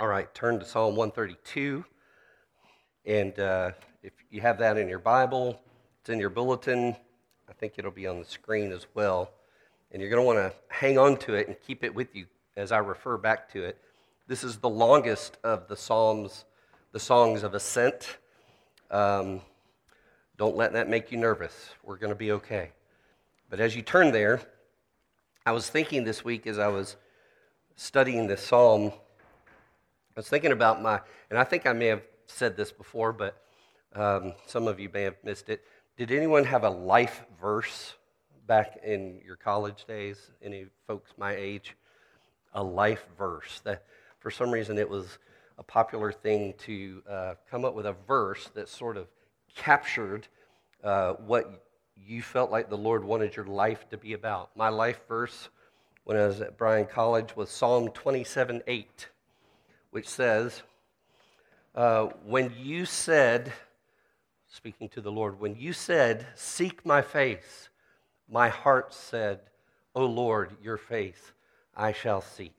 All right, turn to Psalm 132. And uh, if you have that in your Bible, it's in your bulletin. I think it'll be on the screen as well. And you're going to want to hang on to it and keep it with you as I refer back to it. This is the longest of the Psalms, the songs of ascent. Um, don't let that make you nervous. We're going to be okay. But as you turn there, I was thinking this week as I was studying this psalm, I was thinking about my, and I think I may have said this before, but um, some of you may have missed it. Did anyone have a life verse back in your college days? Any folks my age? A life verse. That for some reason it was a popular thing to uh, come up with a verse that sort of captured uh, what you felt like the Lord wanted your life to be about. My life verse when I was at Bryan College was Psalm 27 8, which says, uh, When you said, speaking to the Lord, when you said, Seek my face, my heart said, O Lord, your face I shall seek.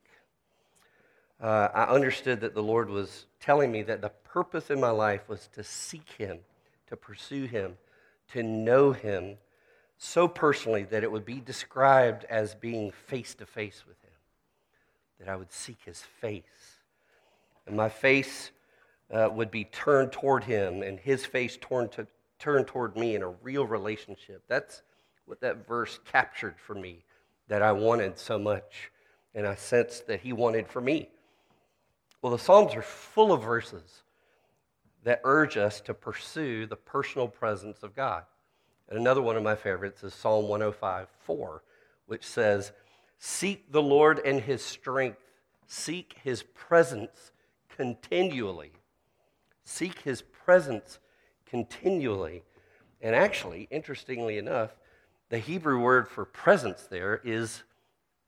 Uh, I understood that the Lord was telling me that the purpose in my life was to seek Him, to pursue Him, to know Him so personally that it would be described as being face to face with him, that I would seek his face. And my face uh, would be turned toward him, and his face turned, to, turned toward me in a real relationship. That's what that verse captured for me that I wanted so much, and I sensed that he wanted for me. Well, the Psalms are full of verses that urge us to pursue the personal presence of God. And another one of my favorites is Psalm 105 4, which says, Seek the Lord and his strength, seek his presence continually. Seek his presence continually. And actually, interestingly enough, the Hebrew word for presence there is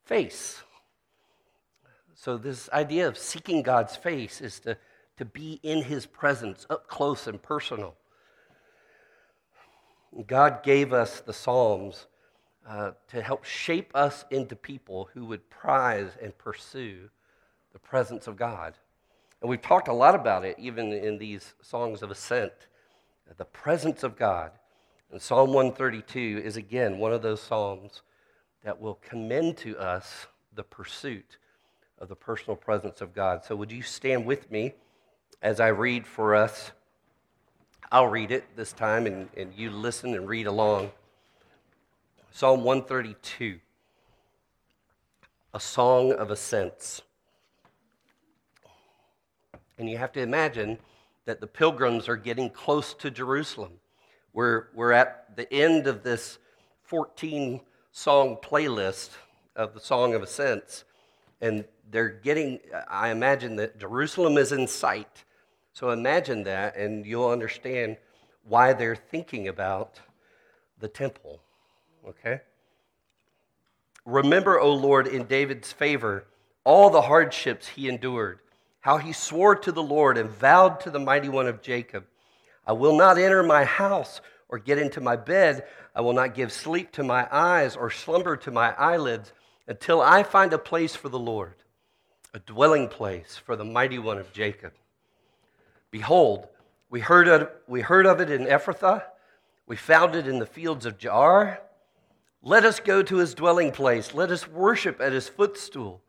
face. So, this idea of seeking God's face is to, to be in his presence, up close and personal. God gave us the Psalms uh, to help shape us into people who would prize and pursue the presence of God. And we've talked a lot about it, even in these songs of ascent. The presence of God. And Psalm 132 is again one of those Psalms that will commend to us the pursuit of the personal presence of God. So, would you stand with me as I read for us I'll read it this time, and, and you listen and read along. Psalm 132, a song of ascents. And you have to imagine that the pilgrims are getting close to Jerusalem. We're, we're at the end of this 14 song playlist of the Song of Ascents, and they're getting, I imagine that Jerusalem is in sight. So imagine that, and you'll understand why they're thinking about the temple. Okay? Remember, O Lord, in David's favor, all the hardships he endured, how he swore to the Lord and vowed to the mighty one of Jacob, I will not enter my house or get into my bed. I will not give sleep to my eyes or slumber to my eyelids until I find a place for the Lord, a dwelling place for the mighty one of Jacob. Behold, we heard, of, we heard of it in Ephrathah, we found it in the fields of Jaar. Let us go to his dwelling place, let us worship at his footstool.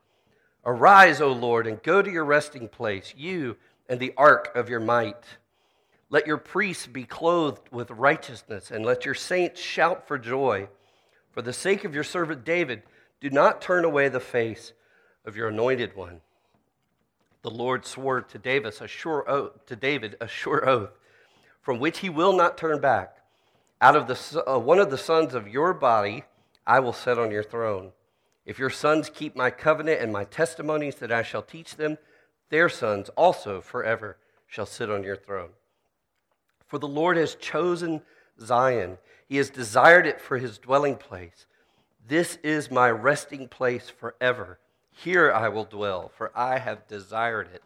Arise, O Lord, and go to your resting place, you and the ark of your might. Let your priests be clothed with righteousness, and let your saints shout for joy. For the sake of your servant David, do not turn away the face of your anointed one the Lord swore to David a sure oath, to David a sure oath, from which he will not turn back. Out of the uh, one of the sons of your body, I will set on your throne. If your sons keep my covenant and my testimonies that I shall teach them, their sons also forever shall sit on your throne. For the Lord has chosen Zion; he has desired it for his dwelling place. This is my resting place forever here I will dwell, for I have desired it.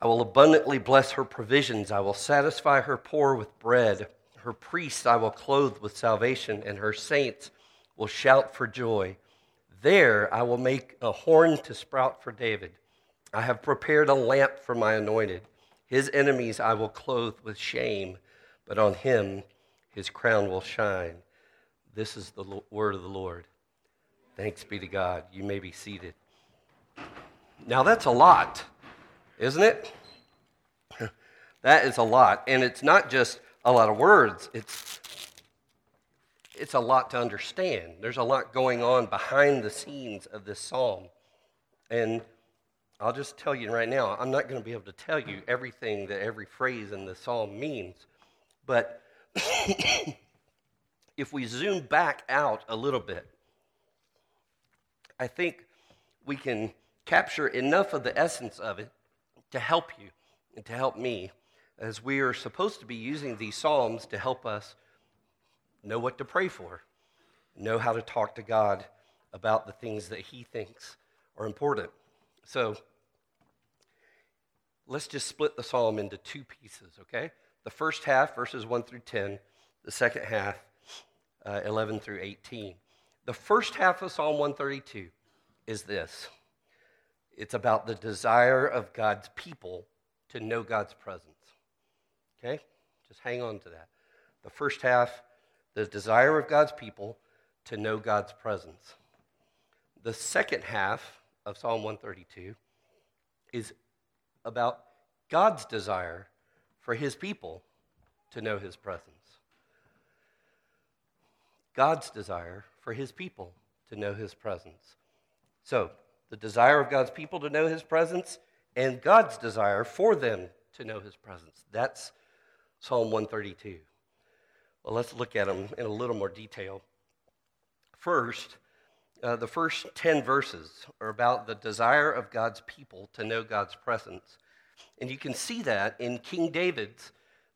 I will abundantly bless her provisions. I will satisfy her poor with bread. Her priests I will clothe with salvation, and her saints will shout for joy. There I will make a horn to sprout for David, I have prepared a lamp for my anointed. His enemies I will clothe with shame, but on him his crown will shine. This is the word of the Lord. Thanks be to God. You may be seated. Now, that's a lot, isn't it? that is a lot. And it's not just a lot of words, it's, it's a lot to understand. There's a lot going on behind the scenes of this psalm. And I'll just tell you right now, I'm not going to be able to tell you everything that every phrase in the psalm means. But if we zoom back out a little bit, I think we can capture enough of the essence of it to help you and to help me, as we are supposed to be using these Psalms to help us know what to pray for, know how to talk to God about the things that He thinks are important. So, let's just split the psalm into two pieces, okay? The first half, verses 1 through 10, the second half, uh, 11 through 18. The first half of Psalm 132 is this it's about the desire of God's people to know God's presence. Okay? Just hang on to that. The first half, the desire of God's people to know God's presence. The second half of Psalm 132 is about God's desire for his people to know his presence. God's desire for his people to know his presence. So, the desire of God's people to know his presence and God's desire for them to know his presence. That's Psalm 132. Well, let's look at them in a little more detail. First, uh, the first 10 verses are about the desire of God's people to know God's presence. And you can see that in King David's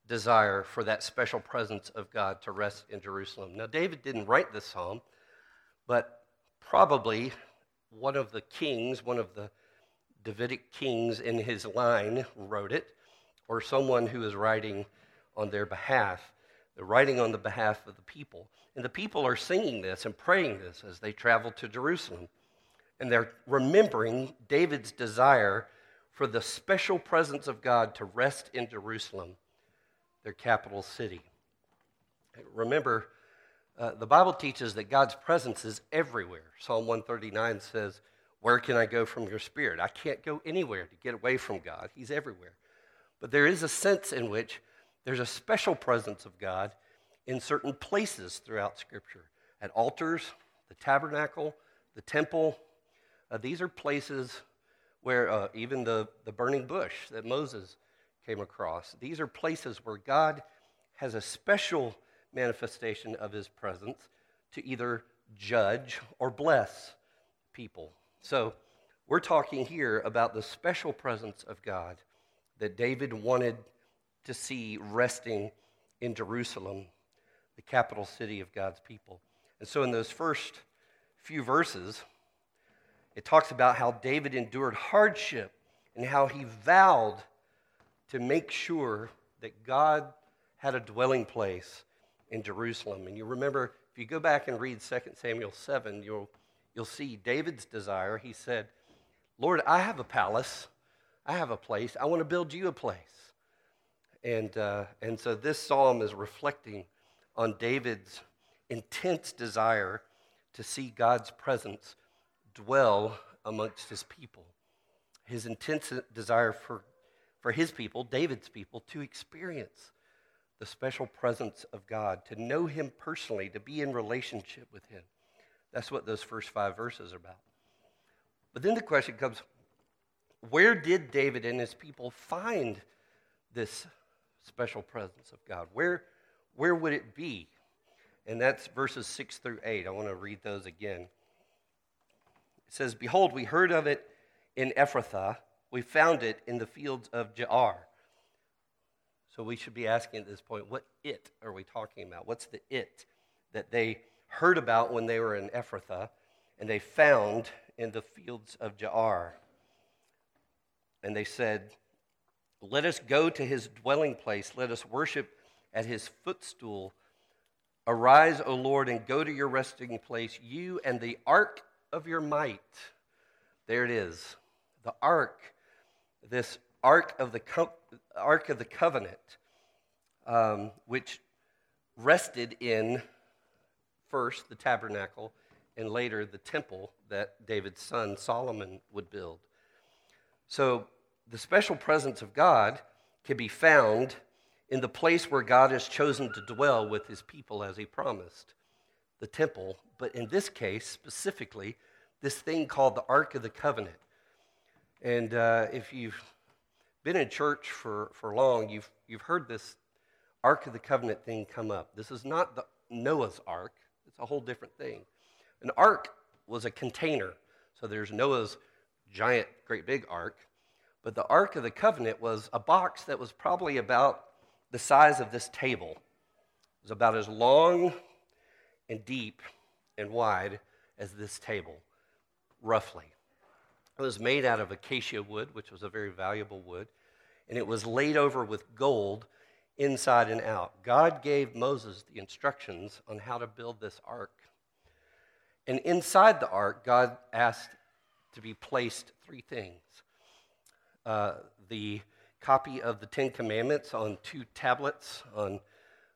desire for that special presence of God to rest in Jerusalem. Now, David didn't write this psalm, but probably one of the kings, one of the Davidic kings in his line wrote it, or someone who is writing on their behalf. They're writing on the behalf of the people. And the people are singing this and praying this as they travel to Jerusalem. And they're remembering David's desire for the special presence of God to rest in Jerusalem, their capital city. Remember, uh, the Bible teaches that God's presence is everywhere. Psalm 139 says, Where can I go from your spirit? I can't go anywhere to get away from God. He's everywhere. But there is a sense in which there's a special presence of God in certain places throughout Scripture at altars, the tabernacle, the temple. Uh, these are places where uh, even the, the burning bush that Moses came across, these are places where God has a special manifestation of his presence to either judge or bless people. So we're talking here about the special presence of God that David wanted to see resting in Jerusalem, the capital city of God's people. And so in those first few verses, it talks about how David endured hardship and how he vowed to make sure that God had a dwelling place in Jerusalem. And you remember, if you go back and read 2 Samuel 7, you'll, you'll see David's desire. He said, Lord, I have a palace, I have a place, I want to build you a place. And, uh, and so this psalm is reflecting on David's intense desire to see God's presence dwell amongst his people. His intense desire for, for his people, David's people, to experience the special presence of God, to know him personally, to be in relationship with him. That's what those first five verses are about. But then the question comes where did David and his people find this special presence of God? Where, where would it be? And that's verses 6 through 8. I want to read those again. It says, Behold, we heard of it in Ephrathah, we found it in the fields of Jaar. So we should be asking at this point, what it are we talking about? What's the it that they heard about when they were in Ephrathah and they found in the fields of Jaar? And they said, Let us go to his dwelling place, let us worship at his footstool. Arise, O Lord, and go to your resting place, you and the ark of your might. There it is. The ark this Ark of the, Co- Ark of the Covenant, um, which rested in first the tabernacle and later the temple that David's son Solomon would build. So the special presence of God can be found in the place where God has chosen to dwell with his people as he promised, the temple, but in this case specifically, this thing called the Ark of the Covenant. And uh, if you've been in church for, for long, you've, you've heard this Ark of the Covenant thing come up. This is not the Noah's Ark, it's a whole different thing. An ark was a container. So there's Noah's giant, great big ark. But the Ark of the Covenant was a box that was probably about the size of this table. It was about as long and deep and wide as this table, roughly. It was made out of acacia wood, which was a very valuable wood, and it was laid over with gold inside and out. God gave Moses the instructions on how to build this ark. And inside the ark, God asked to be placed three things uh, the copy of the Ten Commandments on two tablets, on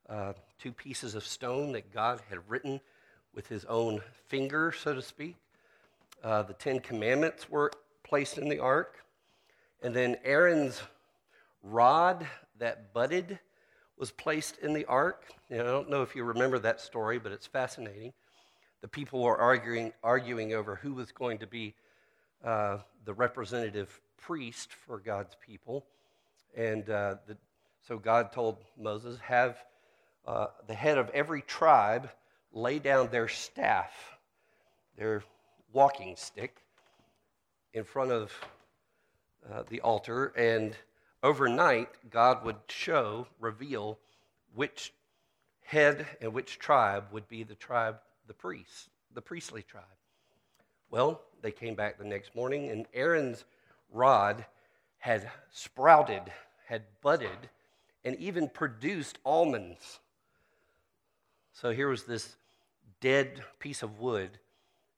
uh, two pieces of stone that God had written with his own finger, so to speak. Uh, the Ten Commandments were placed in the ark. And then Aaron's rod that budded was placed in the ark. I don't know if you remember that story, but it's fascinating. The people were arguing, arguing over who was going to be uh, the representative priest for God's people. And uh, the, so God told Moses, Have uh, the head of every tribe lay down their staff, their walking stick, in front of uh, the altar, and overnight, God would show, reveal which head and which tribe would be the tribe, the priests, the priestly tribe. Well, they came back the next morning, and Aaron's rod had sprouted, had budded, and even produced almonds. So here was this dead piece of wood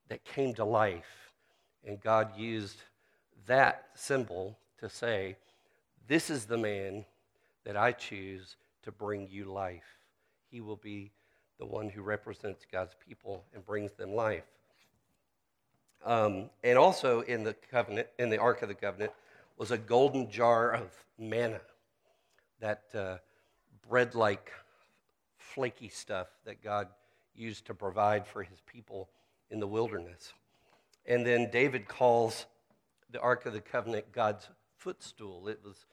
that came to life, and God used that symbol to say, this is the man that I choose to bring you life. He will be the one who represents God's people and brings them life. Um, and also in the covenant, in the Ark of the Covenant, was a golden jar of manna, that uh, bread like flaky stuff that God used to provide for his people in the wilderness. And then David calls the Ark of the Covenant God's footstool. It was,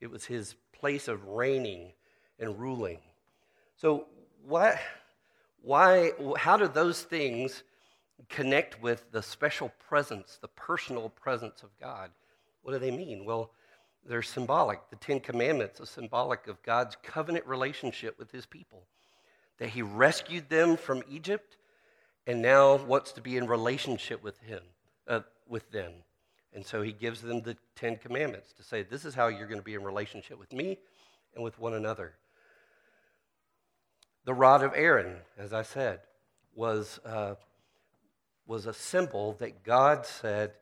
it was his place of reigning and ruling. So, what, why, how do those things connect with the special presence, the personal presence of God? What do they mean? Well, they're symbolic. The Ten Commandments are symbolic of God's covenant relationship with his people, that he rescued them from Egypt and now wants to be in relationship with him, uh, with them. And so he gives them the Ten Commandments to say, this is how you're going to be in relationship with me and with one another. The rod of Aaron, as I said, was, uh, was a symbol that God said,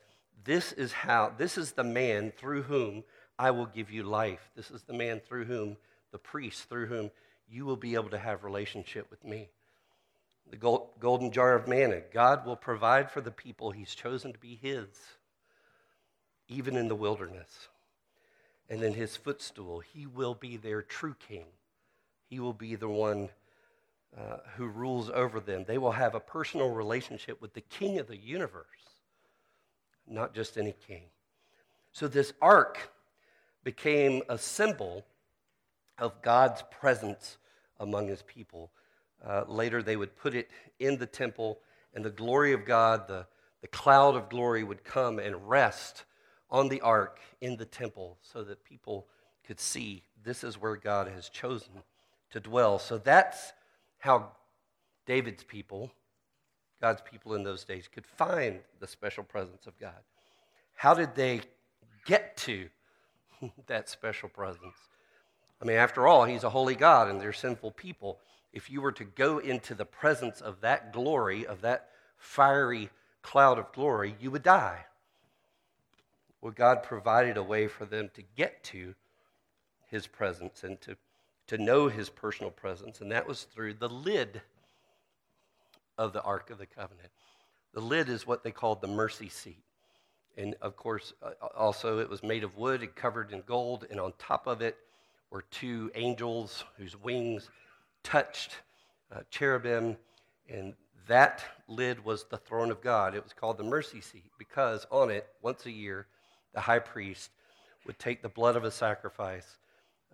this is how, this is the man through whom I will give you life. This is the man through whom, the priest, through whom you will be able to have relationship with me. The gold, golden jar of manna, God will provide for the people he's chosen to be his even in the wilderness. And then his footstool, he will be their true king. He will be the one uh, who rules over them. They will have a personal relationship with the king of the universe, not just any king. So this ark became a symbol of God's presence among his people. Uh, later, they would put it in the temple, and the glory of God, the, the cloud of glory, would come and rest on the ark in the temple so that people could see this is where God has chosen to dwell. So that's how David's people, God's people in those days, could find the special presence of God. How did they get to that special presence? I mean, after all, He's a holy God and they're sinful people. If you were to go into the presence of that glory, of that fiery cloud of glory, you would die Well, God provided a way for them to get to his presence and to, to know his personal presence, and that was through the lid of the Ark of the Covenant. The lid is what they called the mercy seat. And of course, uh, also it was made of wood and covered in gold, and on top of it were two angels whose wings touched uh, cherubim, and that lid was the throne of God. It was called the mercy seat because on it, once a year, the high priest would take the blood of a sacrifice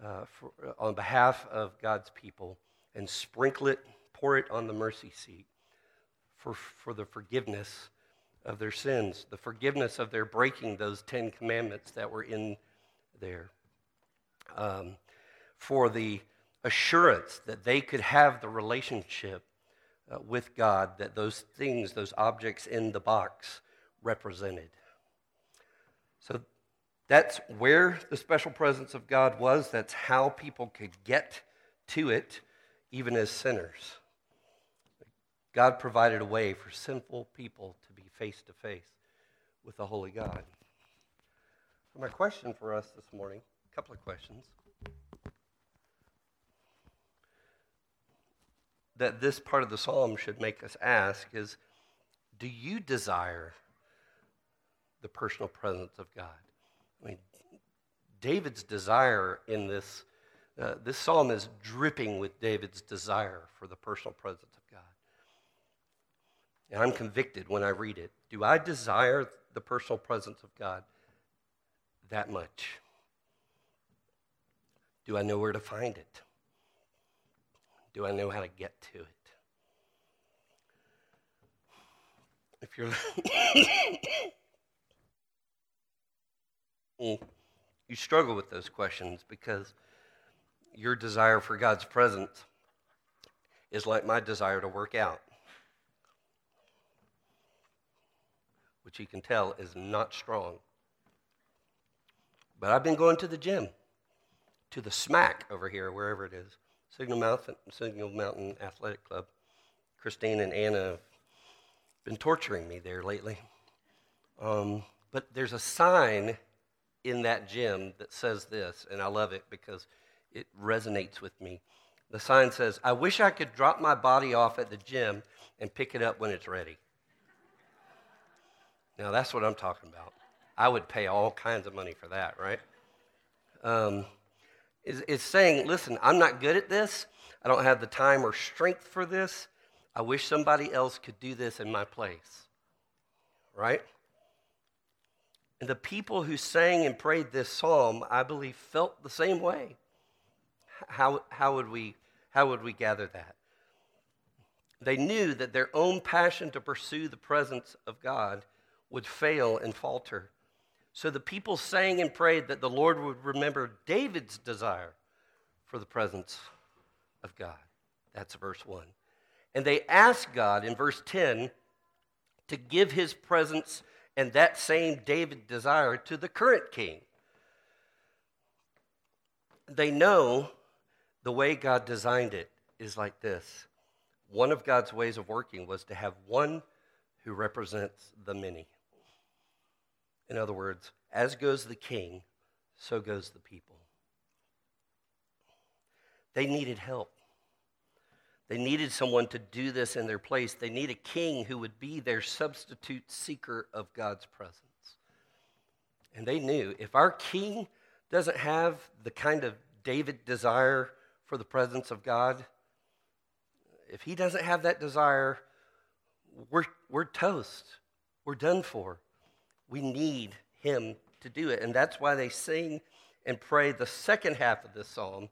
uh, for, uh, on behalf of God's people and sprinkle it, pour it on the mercy seat for, for the forgiveness of their sins, the forgiveness of their breaking those Ten Commandments that were in there, um, for the assurance that they could have the relationship uh, with God that those things, those objects in the box represented. So that's where the special presence of God was. That's how people could get to it, even as sinners. God provided a way for sinful people to be face to face with the Holy God. My question for us this morning, a couple of questions. That this part of the psalm should make us ask is do you desire the personal presence of God? David's desire in this, uh, this psalm is dripping with David's desire for the personal presence of God. And I'm convicted when I read it. Do I desire the personal presence of God that much? Do I know where to find it? Do I know how to get to it? If you're you struggle with those questions because your desire for God's presence is like my desire to work out, which you can tell is not strong. But I've been going to the gym, to the SMAC over here, wherever it is, Signal Mountain, Signal Mountain Athletic Club. Christine and Anna have been torturing me there lately. Um, but there's a sign in that gym that says this, and I love it because it resonates with me. The sign says, I wish I could drop my body off at the gym and pick it up when it's ready. Now, that's what I'm talking about. I would pay all kinds of money for that, right? Um, it's, it's saying, listen, I'm not good at this. I don't have the time or strength for this. I wish somebody else could do this in my place, right? And the people who sang and prayed this psalm, I believe, felt the same way. How, how, would, we, how would we gather that? They knew that their own passion to pursue the presence of God would fail and falter. So the people sang and prayed that the Lord would remember David's desire for the presence of God. That's verse 1. And they asked God in verse 10 to give his presence and that same David desire to the current king. They know the way God designed it is like this. One of God's ways of working was to have one who represents the many. In other words, as goes the king, so goes the people. They needed help. They needed someone to do this in their place. They need a king who would be their substitute seeker of God's presence. And they knew if our king doesn't have the kind of David desire for the presence of God, if he doesn't have that desire, we're, we're toast. We're done for. We need him to do it. And that's why they sing and pray the second half of this psalm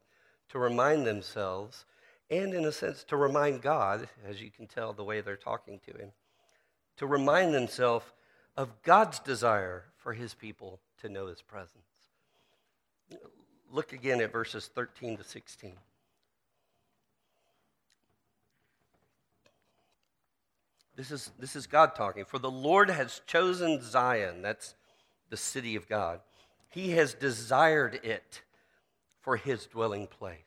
to remind themselves and, in a sense, to remind God, as you can tell the way they're talking to him, to remind themselves of God's desire for his people to know his presence. Look again at verses 13 to 16. This is, this is God talking. For the Lord has chosen Zion, that's the city of God. He has desired it for his dwelling place.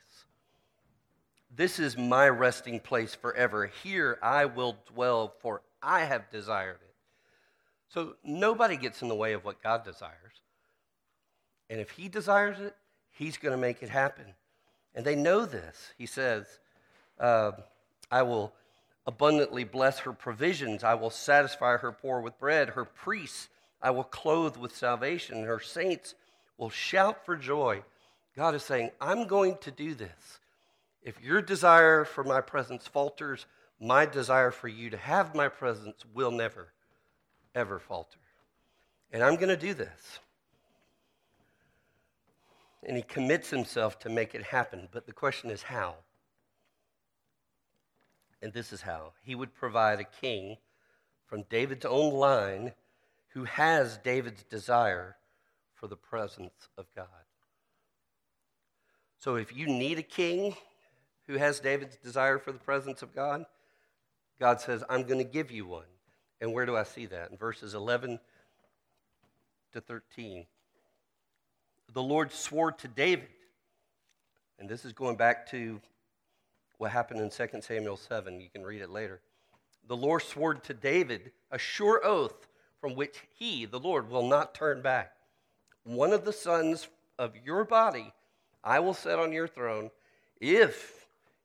This is my resting place forever. Here I will dwell, for I have desired it. So nobody gets in the way of what God desires. And if he desires it, he's going to make it happen. And they know this. He says, uh, I will abundantly bless her provisions. I will satisfy her poor with bread. Her priests I will clothe with salvation. Her saints will shout for joy. God is saying, I'm going to do this. If your desire for my presence falters, my desire for you to have my presence will never, ever falter. And I'm going to do this. And he commits himself to make it happen. But the question is how? And this is how. He would provide a king from David's own line who has David's desire for the presence of God. So if you need a king who has David's desire for the presence of God, God says, I'm going to give you one. And where do I see that? In verses 11 to 13. The Lord swore to David, and this is going back to what happened in 2 Samuel 7. You can read it later. The Lord swore to David a sure oath from which he, the Lord, will not turn back. One of the sons of your body I will set on your throne if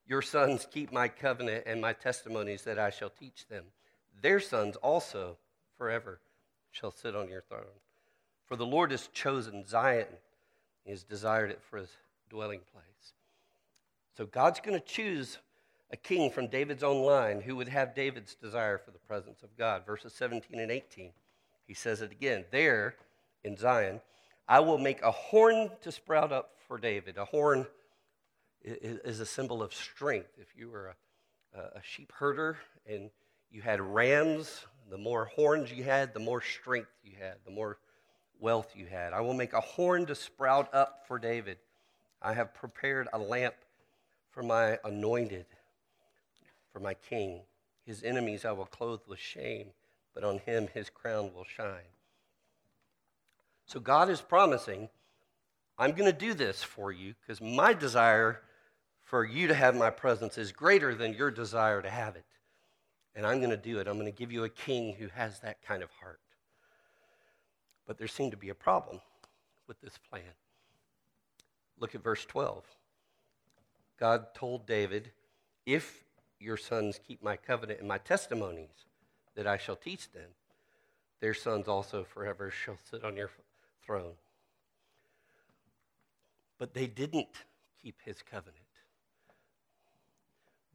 your sons keep my covenant and my testimonies that I shall teach them. Their sons also forever shall sit on your throne. For the Lord has chosen Zion, he has desired it for his dwelling place. So God's going to choose a king from David's own line who would have David's desire for the presence of God. Verses 17 and 18. He says it again. There in Zion, I will make a horn to sprout up for David. A horn is a symbol of strength. If you were a, a sheep herder and you had rams, the more horns you had, the more strength you had, the more wealth you had. I will make a horn to sprout up for David. I have prepared a lamp for my anointed, for my king. His enemies I will clothe with shame but on him his crown will shine. So God is promising, I'm going to do this for you because my desire for you to have my presence is greater than your desire to have it. And I'm going to do it. I'm going to give you a king who has that kind of heart. But there seemed to be a problem with this plan. Look at verse 12. God told David, If your sons keep my covenant and my testimonies, that I shall teach them. Their sons also forever shall sit on your throne. But they didn't keep his covenant.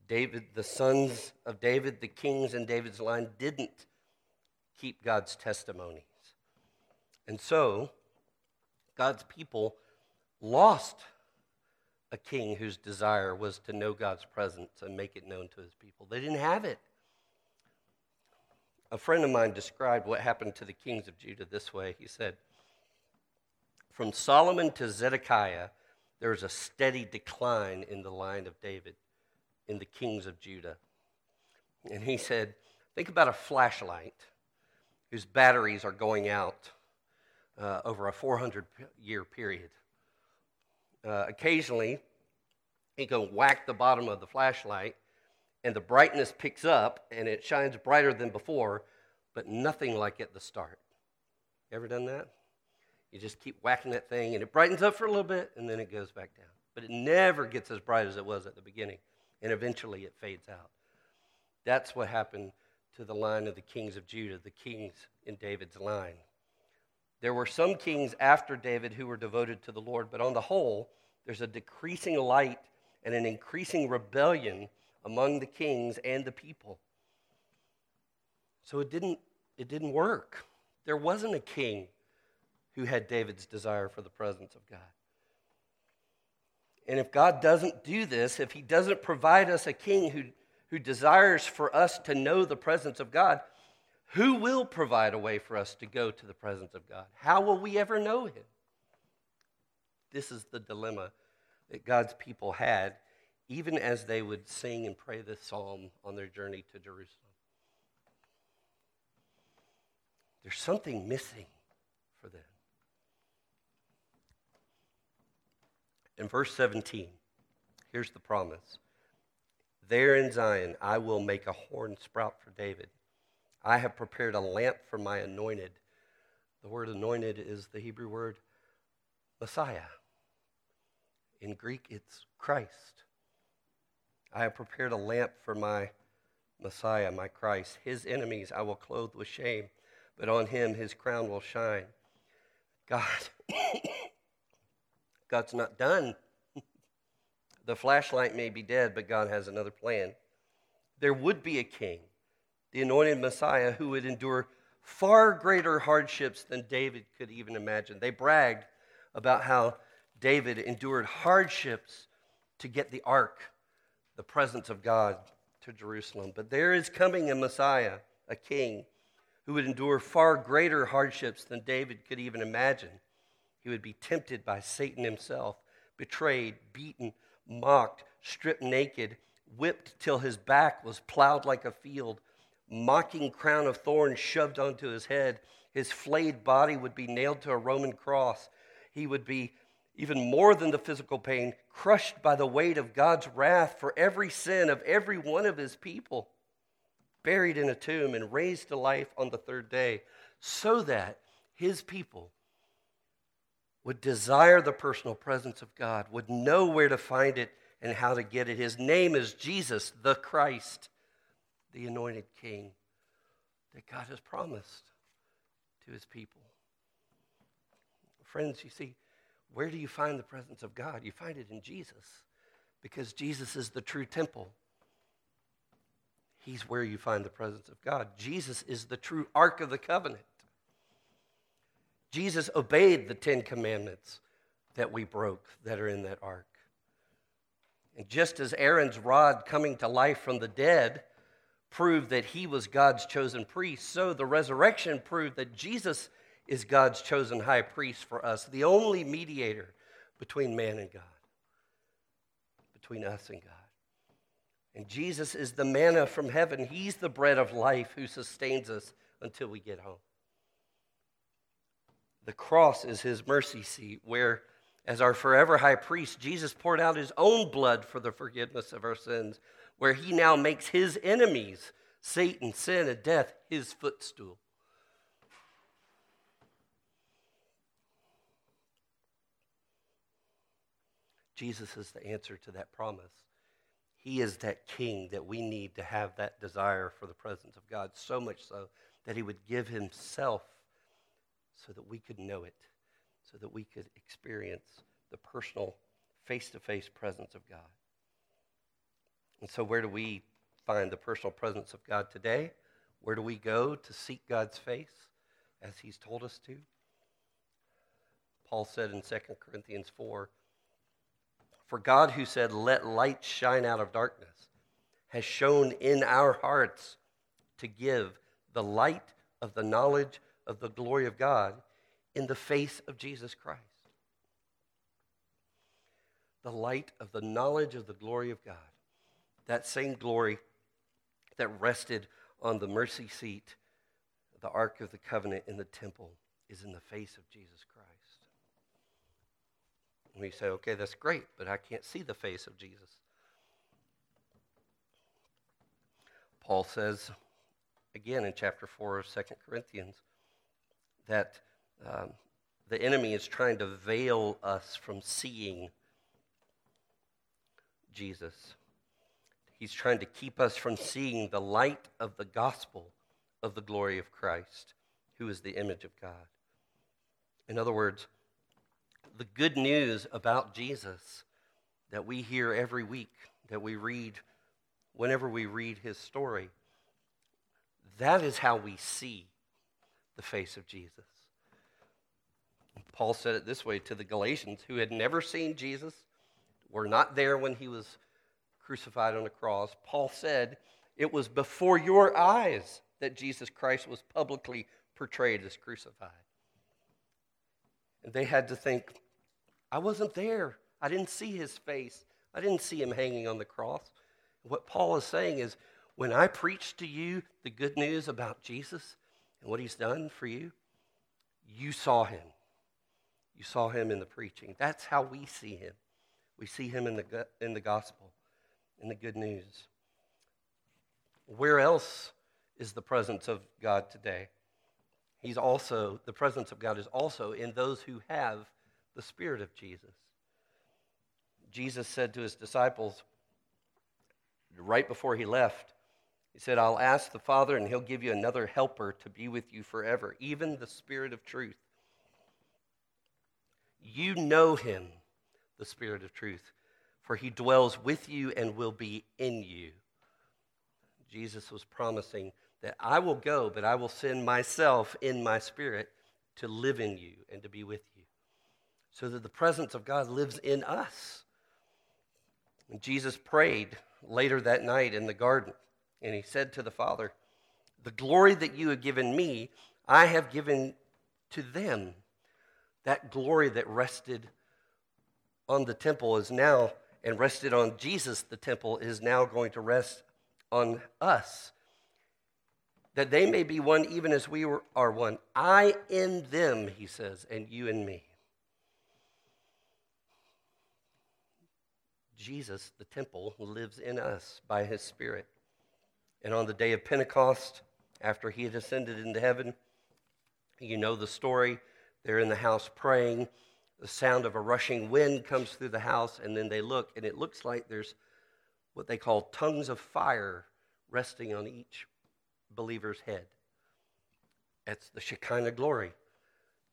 David, the sons of David, the kings in David's line, didn't keep God's testimonies. And so, God's people lost a king whose desire was to know God's presence and make it known to his people. They didn't have it. A friend of mine described what happened to the kings of Judah this way. He said, From Solomon to Zedekiah, there was a steady decline in the line of David, in the kings of Judah. And he said, Think about a flashlight whose batteries are going out uh, over a 400 year period. Uh, occasionally, he can whack the bottom of the flashlight and the brightness picks up and it shines brighter than before, but nothing like at the start. Ever done that? You just keep whacking that thing and it brightens up for a little bit and then it goes back down. But it never gets as bright as it was at the beginning, and eventually it fades out. That's what happened to the line of the kings of Judah, the kings in David's line. There were some kings after David who were devoted to the Lord, but on the whole, there's a decreasing light and an increasing rebellion among the kings and the people. So it didn't, it didn't work. There wasn't a king who had David's desire for the presence of God. And if God doesn't do this, if He doesn't provide us a king who, who desires for us to know the presence of God, who will provide a way for us to go to the presence of God? How will we ever know Him? This is the dilemma that God's people had even as they would sing and pray this psalm on their journey to Jerusalem. There's something missing for them. In verse 17, here's the promise There in Zion I will make a horn sprout for David. I have prepared a lamp for my anointed. The word anointed is the Hebrew word Messiah. In Greek, it's Christ. I have prepared a lamp for my Messiah, my Christ. His enemies I will clothe with shame, but on him his crown will shine. God, God's not done. the flashlight may be dead, but God has another plan. There would be a king, the anointed Messiah, who would endure far greater hardships than David could even imagine. They bragged about how David endured hardships to get the ark, the presence of God, to Jerusalem. But there is coming a Messiah, a king, who would endure far greater hardships than David could even imagine. He would be tempted by Satan himself, betrayed, beaten, mocked, stripped naked, whipped till his back was plowed like a field, mocking crown of thorns shoved onto his head. His flayed body would be nailed to a Roman cross. He would be even more than the physical pain, crushed by the weight of God's wrath for every sin of every one of his people, buried in a tomb and raised to life on the third day, so that his people would desire the personal presence of God, would know where to find it and how to get it. His name is Jesus, the Christ, the anointed King that God has promised to his people. Friends, you see, where do you find the presence of God? You find it in Jesus because Jesus is the true temple. He's where you find the presence of God. Jesus is the true Ark of the Covenant. Jesus obeyed the Ten Commandments that we broke that are in that ark. And just as Aaron's rod coming to life from the dead proved that he was God's chosen priest, so the resurrection proved that Jesus is God's chosen high priest for us, the only mediator between man and God, between us and God. And Jesus is the manna from heaven. He's the bread of life who sustains us until we get home. The cross is his mercy seat, where, as our forever high priest, Jesus poured out his own blood for the forgiveness of our sins, where he now makes his enemies, Satan, sin, and death, his footstool. Jesus is the answer to that promise. He is that king that we need to have that desire for the presence of God, so much so that he would give himself so that we could know it, so that we could experience the personal, face to face presence of God. And so, where do we find the personal presence of God today? Where do we go to seek God's face as he's told us to? Paul said in 2 Corinthians 4 for God, who said, Let light shine out of darkness, has shone in our hearts to give the light of the knowledge of the glory of God in the face of Jesus Christ. The light of the knowledge of the glory of God. That same glory that rested on the mercy seat, the Ark of the Covenant in the temple, is in the face of Jesus Christ. And we say, okay, that's great, but I can't see the face of Jesus. Paul says, again in chapter 4 of 2 Corinthians, that um, the enemy is trying to veil us from seeing Jesus. He's trying to keep us from seeing the light of the gospel of the glory of Christ, who is the image of God. In other words, the good news about Jesus that we hear every week, that we read whenever we read his story, that is how we see the face of Jesus. Paul said it this way to the Galatians who had never seen Jesus, were not there when he was crucified on the cross. Paul said, It was before your eyes that Jesus Christ was publicly portrayed as crucified. And they had to think, I wasn't there. I didn't see his face. I didn't see him hanging on the cross. What Paul is saying is when I preach to you the good news about Jesus and what he's done for you, you saw him. You saw him in the preaching. That's how we see him. We see him in the, in the gospel, in the good news. Where else is the presence of God today? He's also, the presence of God is also in those who have the Spirit of Jesus. Jesus said to his disciples right before he left, He said, I'll ask the Father, and he'll give you another helper to be with you forever, even the Spirit of truth. You know him, the Spirit of truth, for he dwells with you and will be in you. Jesus was promising that I will go, but I will send myself in my spirit to live in you and to be with you. So that the presence of God lives in us. And Jesus prayed later that night in the garden, and he said to the Father, The glory that you have given me, I have given to them. That glory that rested on the temple is now, and rested on Jesus, the temple, is now going to rest on us that they may be one even as we are one. I in them, he says, and you in me. Jesus, the temple, lives in us by his Spirit. And on the day of Pentecost, after he had ascended into heaven, you know the story. They're in the house praying. The sound of a rushing wind comes through the house, and then they look, and it looks like there's what they call tongues of fire resting on each believer's head. It's the Shekinah glory.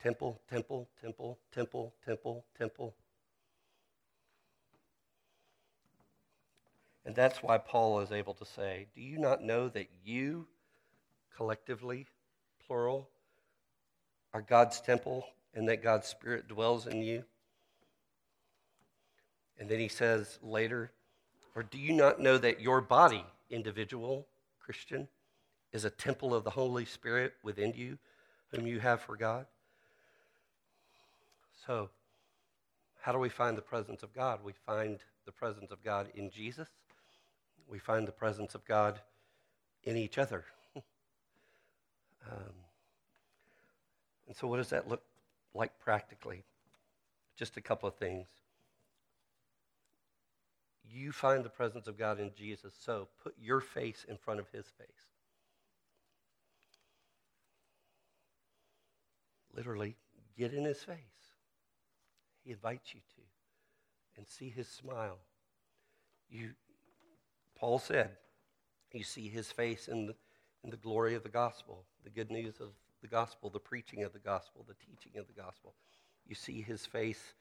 Temple, temple, temple, temple, temple, temple. And that's why Paul is able to say, Do you not know that you, collectively, plural, are God's temple and that God's Spirit dwells in you? And then he says later, Or do you not know that your body, individual, Christian, is a temple of the Holy Spirit within you, whom you have for God. So, how do we find the presence of God? We find the presence of God in Jesus. We find the presence of God in each other. um, and so, what does that look like practically? Just a couple of things. You find the presence of God in Jesus, so put your face in front of his face. literally get in his face. He invites you to and see his smile. You, Paul said, you see his face in the, in the glory of the gospel, the good news of the gospel, the preaching of the gospel, the teaching of the gospel. You see his face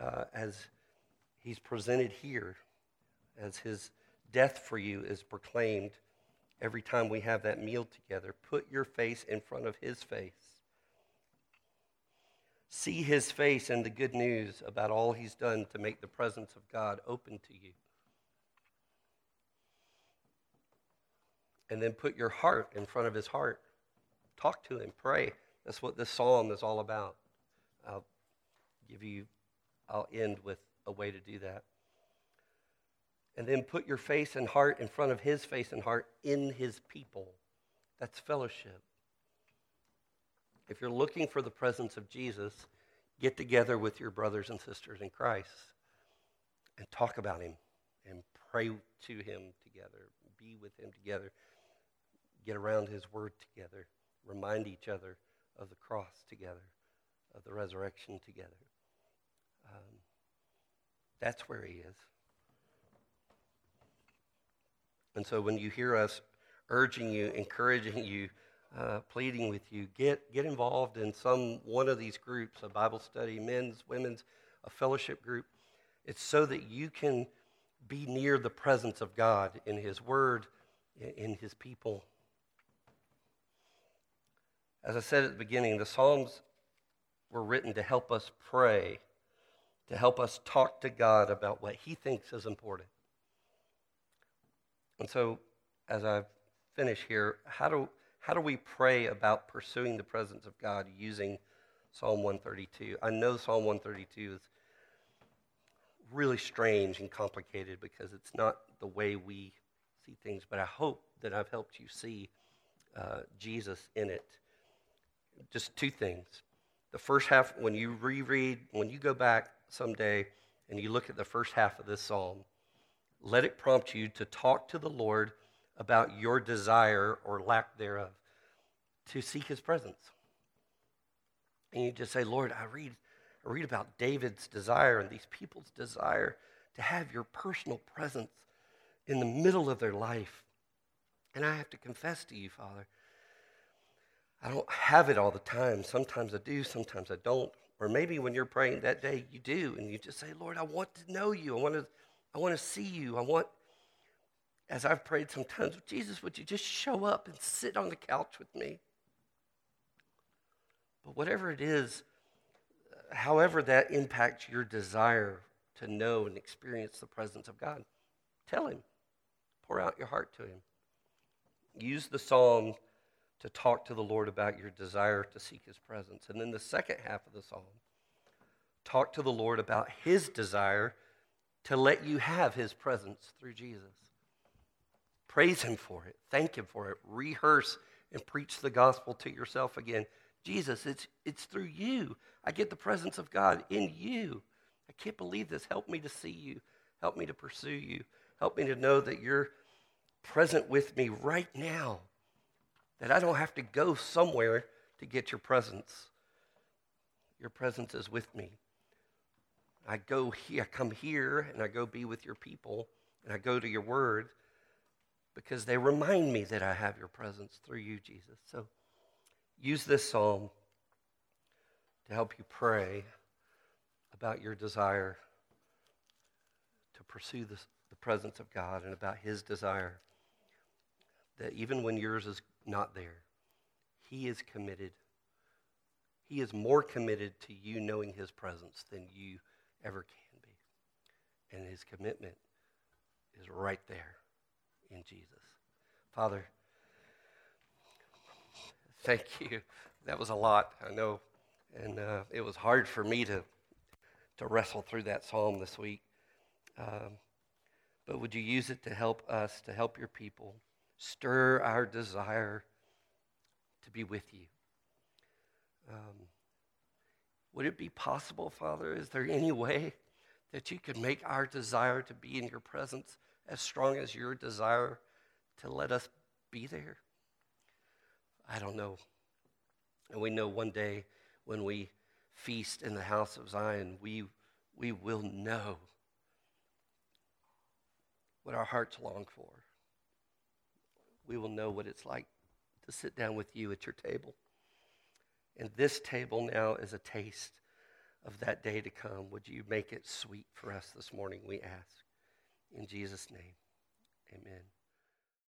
uh, as he's presented here, as his death for you is proclaimed every time we have that meal together. Put your face in front of his face see his face and the good news about all he's done to make the presence of God open to you. And then put your heart in front of his heart. Talk to him, pray. That's what this psalm is all about. I'll give you, I'll end with a way to do that. And then put your face and heart in front of his face and heart in his people. That's fellowship. If you're looking for the presence of Jesus, get together with your brothers and sisters in Christ and talk about him and pray to him together, be with him together, get around his word together, remind each other of the cross together, of the resurrection together. Um, that's where he is. And so when you hear us urging you, encouraging you, uh, pleading with you get, get involved in some one of these groups a Bible study, men's, women's, a fellowship group. It's so that you can be near the presence of God in His Word, in His people. As I said at the beginning, the Psalms were written to help us pray, to help us talk to God about what He thinks is important. And so, as I finish here, how do how do we pray about pursuing the presence of God using Psalm 132? I know Psalm 132 is really strange and complicated because it's not the way we see things, but I hope that I've helped you see uh, Jesus in it. Just two things. The first half, when you reread, when you go back someday and you look at the first half of this psalm, let it prompt you to talk to the Lord about your desire or lack thereof to seek his presence. And you just say, Lord, I read, I read about David's desire and these people's desire to have your personal presence in the middle of their life. And I have to confess to you, Father, I don't have it all the time. Sometimes I do, sometimes I don't. Or maybe when you're praying that day, you do, and you just say, Lord, I want to know you. I want to, I want to see you. I want, as I've prayed sometimes, Jesus, would you just show up and sit on the couch with me? But whatever it is, however that impacts your desire to know and experience the presence of God, tell Him. Pour out your heart to Him. Use the psalm to talk to the Lord about your desire to seek His presence. And then the second half of the psalm, talk to the Lord about His desire to let you have His presence through Jesus. Praise Him for it. Thank Him for it. Rehearse and preach the gospel to yourself again. Jesus, it's, it's through you. I get the presence of God in you. I can't believe this. Help me to see you. Help me to pursue you. Help me to know that you're present with me right now, that I don't have to go somewhere to get your presence. Your presence is with me. I go here, I come here, and I go be with your people, and I go to your word because they remind me that I have your presence through you, Jesus. So use this psalm to help you pray about your desire to pursue the presence of God and about His desire that even when yours is not there, He is committed. He is more committed to you knowing His presence than you ever can be. And His commitment is right there in Jesus. Father, thank you. That was a lot, I know. And uh, it was hard for me to, to wrestle through that psalm this week. Um, but would you use it to help us, to help your people, stir our desire to be with you? Um, would it be possible, Father? Is there any way that you could make our desire to be in your presence as strong as your desire to let us be there? I don't know. And we know one day when we feast in the house of Zion, we, we will know what our hearts long for. We will know what it's like to sit down with you at your table. And this table now is a taste of that day to come. Would you make it sweet for us this morning, we ask. In Jesus' name, amen.